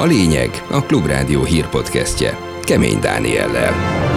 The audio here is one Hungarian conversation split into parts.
A lényeg a Klubrádió hírpodcastje Kemény Dániellel.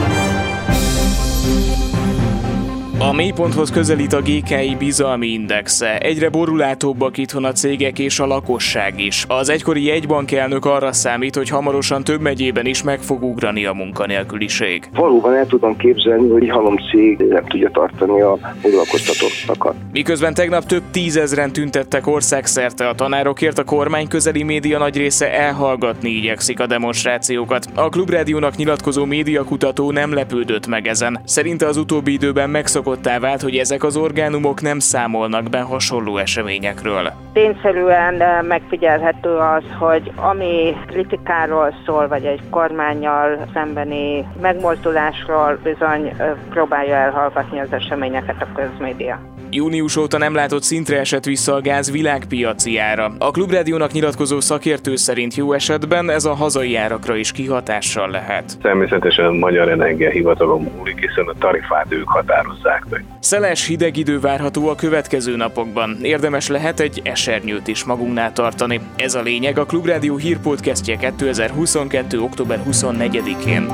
A mélyponthoz közelít a GKI bizalmi indexe. Egyre borulátóbbak itthon a cégek és a lakosság is. Az egykori jegybankelnök arra számít, hogy hamarosan több megyében is meg fog ugrani a munkanélküliség. Valóban el tudom képzelni, hogy halom cég nem tudja tartani a foglalkoztatottakat. Miközben tegnap több tízezren tüntettek országszerte a tanárokért, a kormány közeli média nagy része elhallgatni igyekszik a demonstrációkat. A Klubrádiónak nyilatkozó médiakutató nem lepődött meg ezen. Szerinte az utóbbi időben megszokott megszokottá vált, hogy ezek az orgánumok nem számolnak be hasonló eseményekről. Tényszerűen eh, megfigyelhető az, hogy ami kritikáról szól, vagy egy kormányjal szembeni megmozdulásról bizony eh, próbálja elhallgatni az eseményeket a közmédia. Június óta nem látott szintre esett vissza a gáz világpiaci ára. A Klubrádiónak nyilatkozó szakértő szerint jó esetben ez a hazai árakra is kihatással lehet. Természetesen a Magyar Energiahivatalon múlik, hiszen a tarifát ők határozzák meg. Szeles hideg idő várható a következő napokban. Érdemes lehet egy esernyőt is magunknál tartani. Ez a lényeg a Klubrádió hírpodcastje 2022. október 24-én.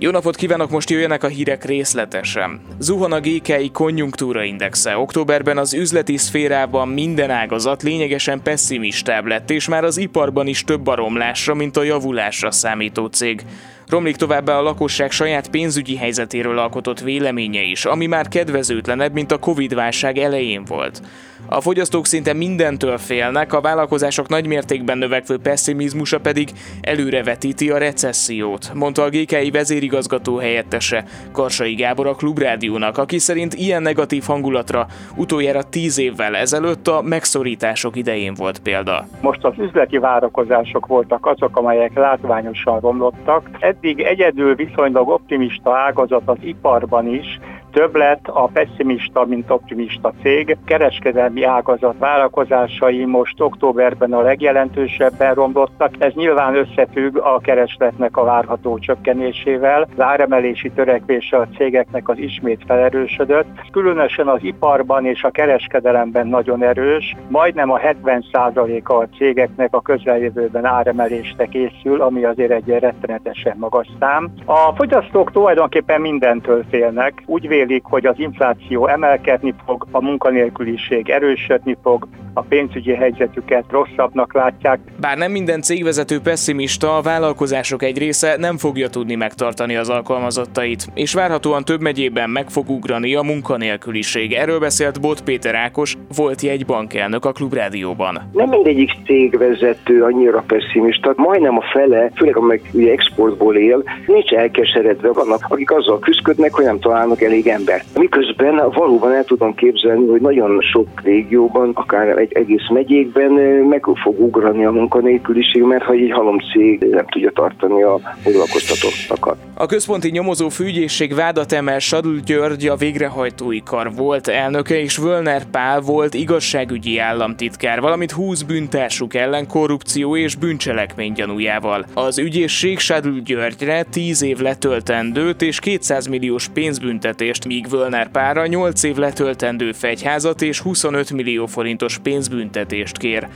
Jó napot kívánok, most jöjjenek a hírek részletesen. Zuhan a GKI konjunktúra indexe. Októberben az üzleti szférában minden ágazat lényegesen pessimistább lett, és már az iparban is több a romlásra, mint a javulásra számító cég. Romlik továbbá a lakosság saját pénzügyi helyzetéről alkotott véleménye is, ami már kedvezőtlenebb, mint a Covid-válság elején volt. A fogyasztók szinte mindentől félnek, a vállalkozások nagymértékben növekvő pessimizmusa pedig előrevetíti a recessziót, mondta a GKI vezérigazgató helyettese Karsai Gábor a Klubrádiónak, aki szerint ilyen negatív hangulatra utoljára tíz évvel ezelőtt a megszorítások idején volt példa. Most az üzleti várakozások voltak azok, amelyek látványosan romlottak. Eddig egyedül viszonylag optimista ágazat az iparban is, több lett a pessimista, mint optimista cég. Kereskedelmi ágazat vállalkozásai most októberben a legjelentősebben romlottak. Ez nyilván összefügg a keresletnek a várható csökkenésével. Az áremelési törekvése a cégeknek az ismét felerősödött. Különösen az iparban és a kereskedelemben nagyon erős. Majdnem a 70%-a a cégeknek a közeljövőben áremelésre készül, ami azért egy rettenetesen magas szám. A fogyasztók tulajdonképpen mindentől félnek. Úgy vélik, hogy az infláció emelkedni fog, a munkanélküliség erősödni fog, a pénzügyi helyzetüket rosszabbnak látják. Bár nem minden cégvezető pessimista, a vállalkozások egy része nem fogja tudni megtartani az alkalmazottait, és várhatóan több megyében meg fog ugrani a munkanélküliség. Erről beszélt Bot Péter Ákos, volt jegybankelnök a Klubrádióban. Nem mindegyik cégvezető annyira pessimista, majdnem a fele, főleg amelyek ugye exportból él, nincs elkeseredve. Vannak, akik azzal küzdködnek, hogy nem találnak elég ember. Miközben valóban el tudom képzelni, hogy nagyon sok régióban, akár egy egész megyékben meg fog ugrani a munkanélküliség, mert ha egy halomcég nem tudja tartani a foglalkoztatottakat. A központi nyomozó fűgyészség vádat emel Sadl György a végrehajtói kar volt elnöke, és Völner Pál volt igazságügyi államtitkár, valamint 20 bűntársuk ellen korrupció és bűncselekmény gyanújával. Az ügyészség Sadl Györgyre 10 év letöltendőt és 200 milliós pénzbüntetést, míg Völner Pálra 8 év letöltendő fegyházat és 25 millió forintos pénzbüntetést kér.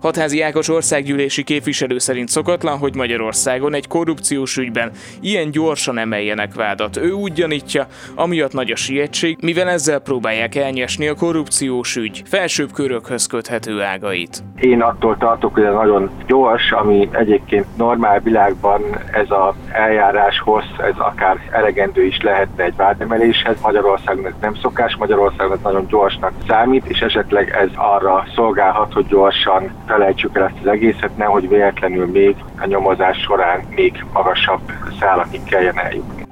Hatházi Ákos országgyűlési képviselő szerint szokatlan, hogy Magyarországon egy korrupciós ügyben ilyen gyorsan emeljenek vádat. Ő úgy gyanítja, amiatt nagy a sietség, mivel ezzel próbálják elnyesni a korrupciós ügy felsőbb körökhöz köthető ágait. Én attól tartok, hogy ez nagyon gyors, ami egyébként normál világban ez az eljárás hossz, ez akár elegendő is lehetne egy vádemeléshez. Magyarországnak nem szokás, Magyarországnak nagyon gyorsnak számít, és esetleg ez arra szolgálhat, hogy gyorsan felejtsük el ezt az egészet, nehogy véletlenül még a nyomozás során még magasabb szálakig kelljen eljutni.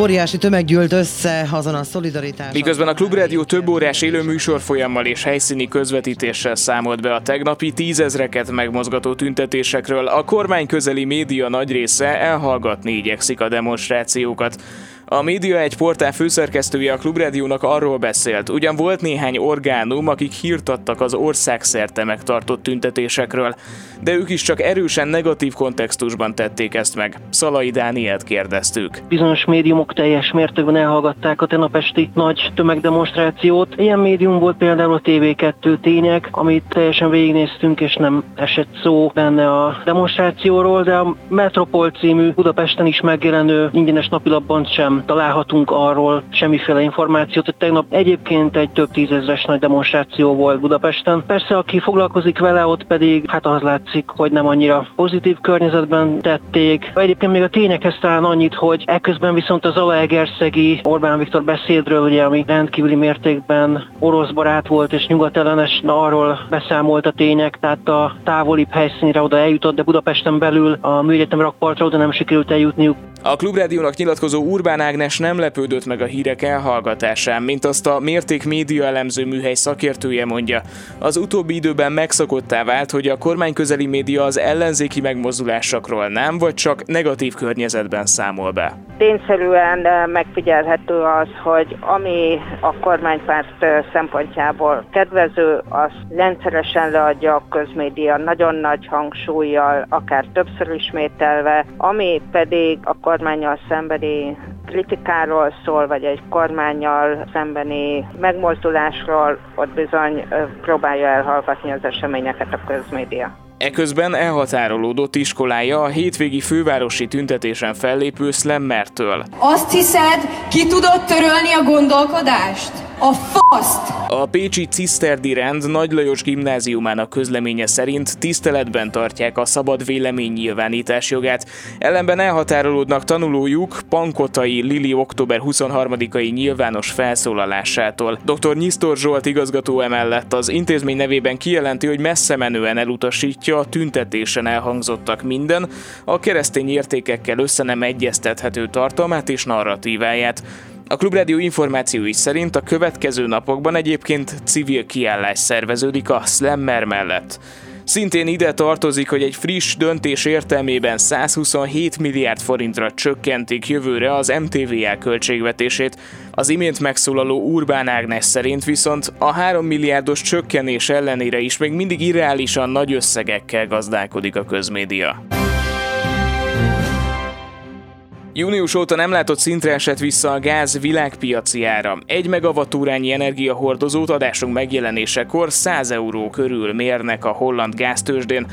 Óriási tömeg gyűlt össze azon a szolidaritás. Miközben a Klubrádió több órás élő műsorfolyammal és helyszíni közvetítéssel számolt be a tegnapi tízezreket megmozgató tüntetésekről, a kormány közeli média nagy része elhallgatni igyekszik a demonstrációkat. A média egy portál főszerkesztője a Klubrádiónak arról beszélt, ugyan volt néhány orgánum, akik hírt adtak az országszerte megtartott tüntetésekről, de ők is csak erősen negatív kontextusban tették ezt meg. Szalai Dánielt kérdeztük. Bizonyos médiumok teljes mértékben elhallgatták a tenapesti nagy tömegdemonstrációt. Ilyen médium volt például a TV2 tények, amit teljesen végignéztünk, és nem esett szó benne a demonstrációról, de a Metropol című Budapesten is megjelenő ingyenes napilapban sem találhatunk arról semmiféle információt. hogy Tegnap egyébként egy több tízezres nagy demonstráció volt Budapesten. Persze, aki foglalkozik vele, ott pedig hát az látszik, hogy nem annyira pozitív környezetben tették. Egyébként még a tényekhez talán annyit, hogy ekközben viszont az Alaegerszegi Orbán Viktor beszédről, ugye, ami rendkívüli mértékben orosz barát volt és nyugatellenes, na arról beszámolt a tények, tehát a távolibb helyszínre oda eljutott, de Budapesten belül a műegyetem rakpartra oda nem sikerült eljutniuk. A Klubrádiónak nyilatkozó Urbán Ágnes nem lepődött meg a hírek elhallgatásán, mint azt a Mérték média elemző műhely szakértője mondja. Az utóbbi időben megszokottá vált, hogy a kormány közeli média az ellenzéki megmozdulásokról nem, vagy csak negatív környezetben számol be. Tényszerűen eh, megfigyelhető az, hogy ami a kormánypárt eh, szempontjából kedvező, az rendszeresen leadja a közmédia nagyon nagy hangsúlyjal, akár többször ismételve, ami pedig a kormányjal szembeni kritikáról szól, vagy egy kormányjal szembeni megmozdulásról, ott bizony próbálja elhallgatni az eseményeket a közmédia. Eközben elhatárolódott iskolája a hétvégi fővárosi tüntetésen fellépő Slammertől. Azt hiszed, ki tudod törölni a gondolkodást? A faszt! A Pécsi Ciszterdi Rend Nagy Lajos gimnáziumának közleménye szerint tiszteletben tartják a szabad vélemény nyilvánítás jogát, ellenben elhatárolódnak tanulójuk Pankotai Lili október 23-ai nyilvános felszólalásától. Dr. Nyisztor Zsolt igazgató emellett az intézmény nevében kijelenti, hogy messze menően elutasítja a tüntetésen elhangzottak minden, a keresztény értékekkel össze nem egyeztethető tartalmát és narratíváját. A Klubrádió információi szerint a következő napokban egyébként civil kiállás szerveződik a Slammer mellett. Szintén ide tartozik, hogy egy friss döntés értelmében 127 milliárd forintra csökkentik jövőre az MTVL költségvetését. Az imént megszólaló Urbán Ágnes szerint viszont a 3 milliárdos csökkenés ellenére is még mindig irreálisan nagy összegekkel gazdálkodik a közmédia. Június óta nem látott szintre esett vissza a gáz világpiaci ára. Egy megavatúrányi energiahordozót adásunk megjelenésekor 100 euró körül mérnek a holland gáztősdén.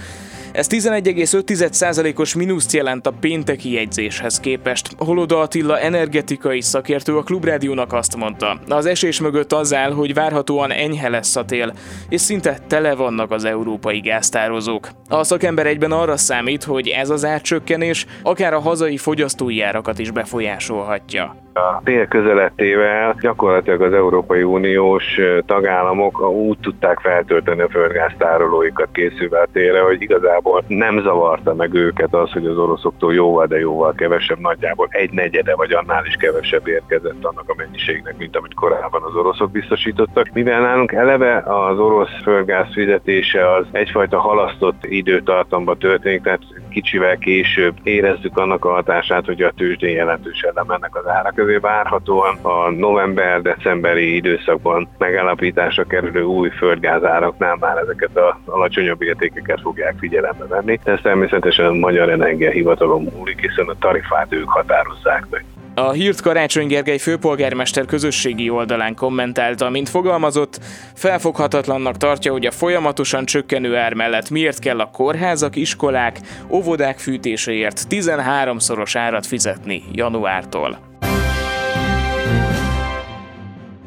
Ez 11,5%-os mínuszt jelent a pénteki jegyzéshez képest. Holoda Attila energetikai szakértő a Klubrádiónak azt mondta, az esés mögött az áll, hogy várhatóan enyhe lesz a tél, és szinte tele vannak az európai gáztározók. A szakember egyben arra számít, hogy ez az árcsökkenés akár a hazai fogyasztói árakat is befolyásolhatja. A tél közelettével gyakorlatilag az Európai Uniós tagállamok úgy tudták feltölteni a földgáztárolóikat készülve a télre, hogy igazából nem zavarta meg őket az, hogy az oroszoktól jóval, de jóval kevesebb, nagyjából egy negyede vagy annál is kevesebb érkezett annak a mennyiségnek, mint amit korábban az oroszok biztosítottak. Mivel nálunk eleve az orosz földgáz fizetése az egyfajta halasztott időtartamba történik, tehát kicsivel később érezzük annak a hatását, hogy a tőzsdén jelentősen lemennek az árak közé várhatóan a november-decemberi időszakban megállapításra kerülő új földgázáraknál már ezeket a alacsonyabb értékeket fogják figyelembe venni. Ez természetesen a Magyar Energiahivatalon múlik, hiszen a tarifát ők határozzák meg. A hírt Karácsony Gergely főpolgármester közösségi oldalán kommentálta, mint fogalmazott, felfoghatatlannak tartja, hogy a folyamatosan csökkenő ár mellett miért kell a kórházak, iskolák, óvodák fűtéséért 13-szoros árat fizetni januártól.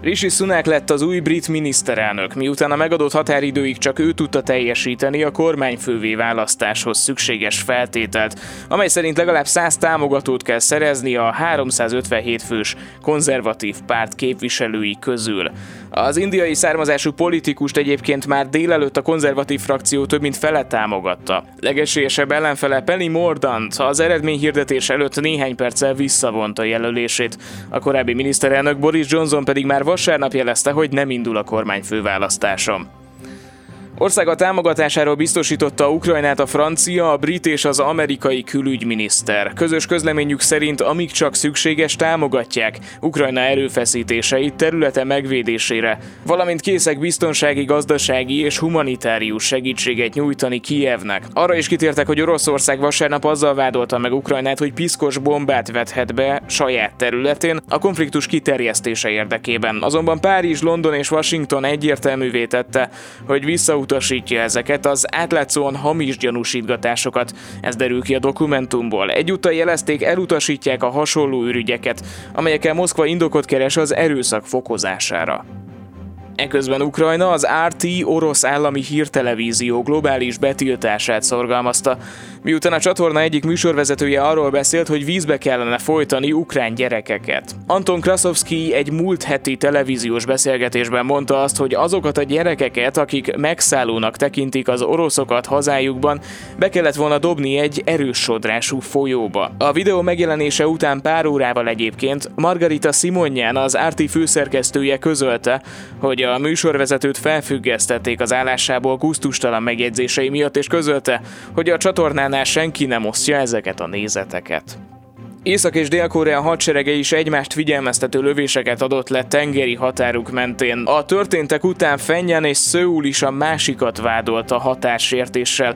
Rishi Sunak lett az új brit miniszterelnök, miután a megadott határidőig csak ő tudta teljesíteni a kormányfővé választáshoz szükséges feltételt, amely szerint legalább 100 támogatót kell szerezni a 357 fős konzervatív párt képviselői közül. Az indiai származású politikust egyébként már délelőtt a konzervatív frakció több mint fele támogatta. Legesélyesebb ellenfele Penny Mordant az eredményhirdetés előtt néhány perccel visszavonta jelölését. A korábbi miniszterelnök Boris Johnson pedig már vasárnap jelezte, hogy nem indul a kormány főválasztáson. Országa támogatásáról biztosította Ukrajnát a francia, a brit és az amerikai külügyminiszter. Közös közleményük szerint amíg csak szükséges támogatják Ukrajna erőfeszítéseit területe megvédésére, valamint készek biztonsági, gazdasági és humanitárius segítséget nyújtani Kijevnek. Arra is kitértek, hogy Oroszország vasárnap azzal vádolta meg Ukrajnát, hogy piszkos bombát vethet be saját területén a konfliktus kiterjesztése érdekében. Azonban Párizs, London és Washington egyértelművé tette, hogy visszaut elutasítja ezeket az átlátszóan hamis gyanúsítgatásokat. Ez derül ki a dokumentumból. Egyúttal jelezték, elutasítják a hasonló ürügyeket, amelyekkel Moszkva indokot keres az erőszak fokozására. Eközben Ukrajna az RT orosz állami hírtelevízió globális betiltását szorgalmazta, miután a csatorna egyik műsorvezetője arról beszélt, hogy vízbe kellene folytani ukrán gyerekeket. Anton Krasovski egy múlt heti televíziós beszélgetésben mondta azt, hogy azokat a gyerekeket, akik megszállónak tekintik az oroszokat hazájukban, be kellett volna dobni egy erős sodrású folyóba. A videó megjelenése után pár órával egyébként Margarita Simonyan, az RT főszerkesztője közölte, hogy a műsorvezetőt felfüggesztették az állásából gusztustalan megjegyzései miatt, és közölte, hogy a csatornánál senki nem osztja ezeket a nézeteket. Észak- és Dél-Korea hadserege is egymást figyelmeztető lövéseket adott le tengeri határuk mentén. A történtek után Fenyen és Szöul is a másikat vádolta határsértéssel.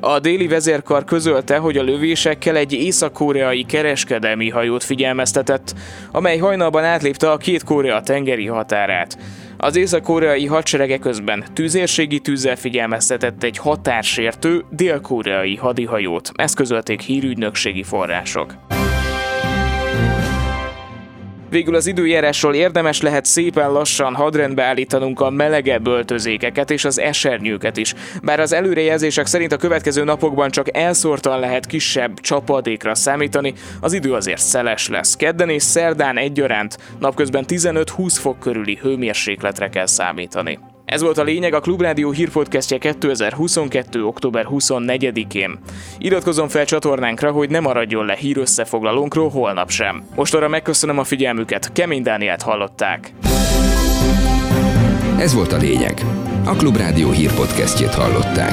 A déli vezérkar közölte, hogy a lövésekkel egy észak-koreai kereskedelmi hajót figyelmeztetett, amely hajnalban átlépte a két Korea tengeri határát. Az észak-koreai hadserege közben tűzérségi tűzzel figyelmeztetett egy határsértő dél-koreai hadihajót, ezt közölték hírügynökségi források. Végül az időjárásról érdemes lehet szépen lassan hadrendbe állítanunk a melegebb öltözékeket és az esernyőket is. Bár az előrejelzések szerint a következő napokban csak elszórtan lehet kisebb csapadékra számítani, az idő azért szeles lesz. Kedden és szerdán egyaránt napközben 15-20 fok körüli hőmérsékletre kell számítani. Ez volt a lényeg a Klubrádió hírpodcastje 2022. október 24-én. Iratkozom fel csatornánkra, hogy ne maradjon le hír összefoglalónkról holnap sem. Most arra megköszönöm a figyelmüket, Kemény Dánielt hallották. Ez volt a lényeg. A Klubrádió hírpodcastjét hallották.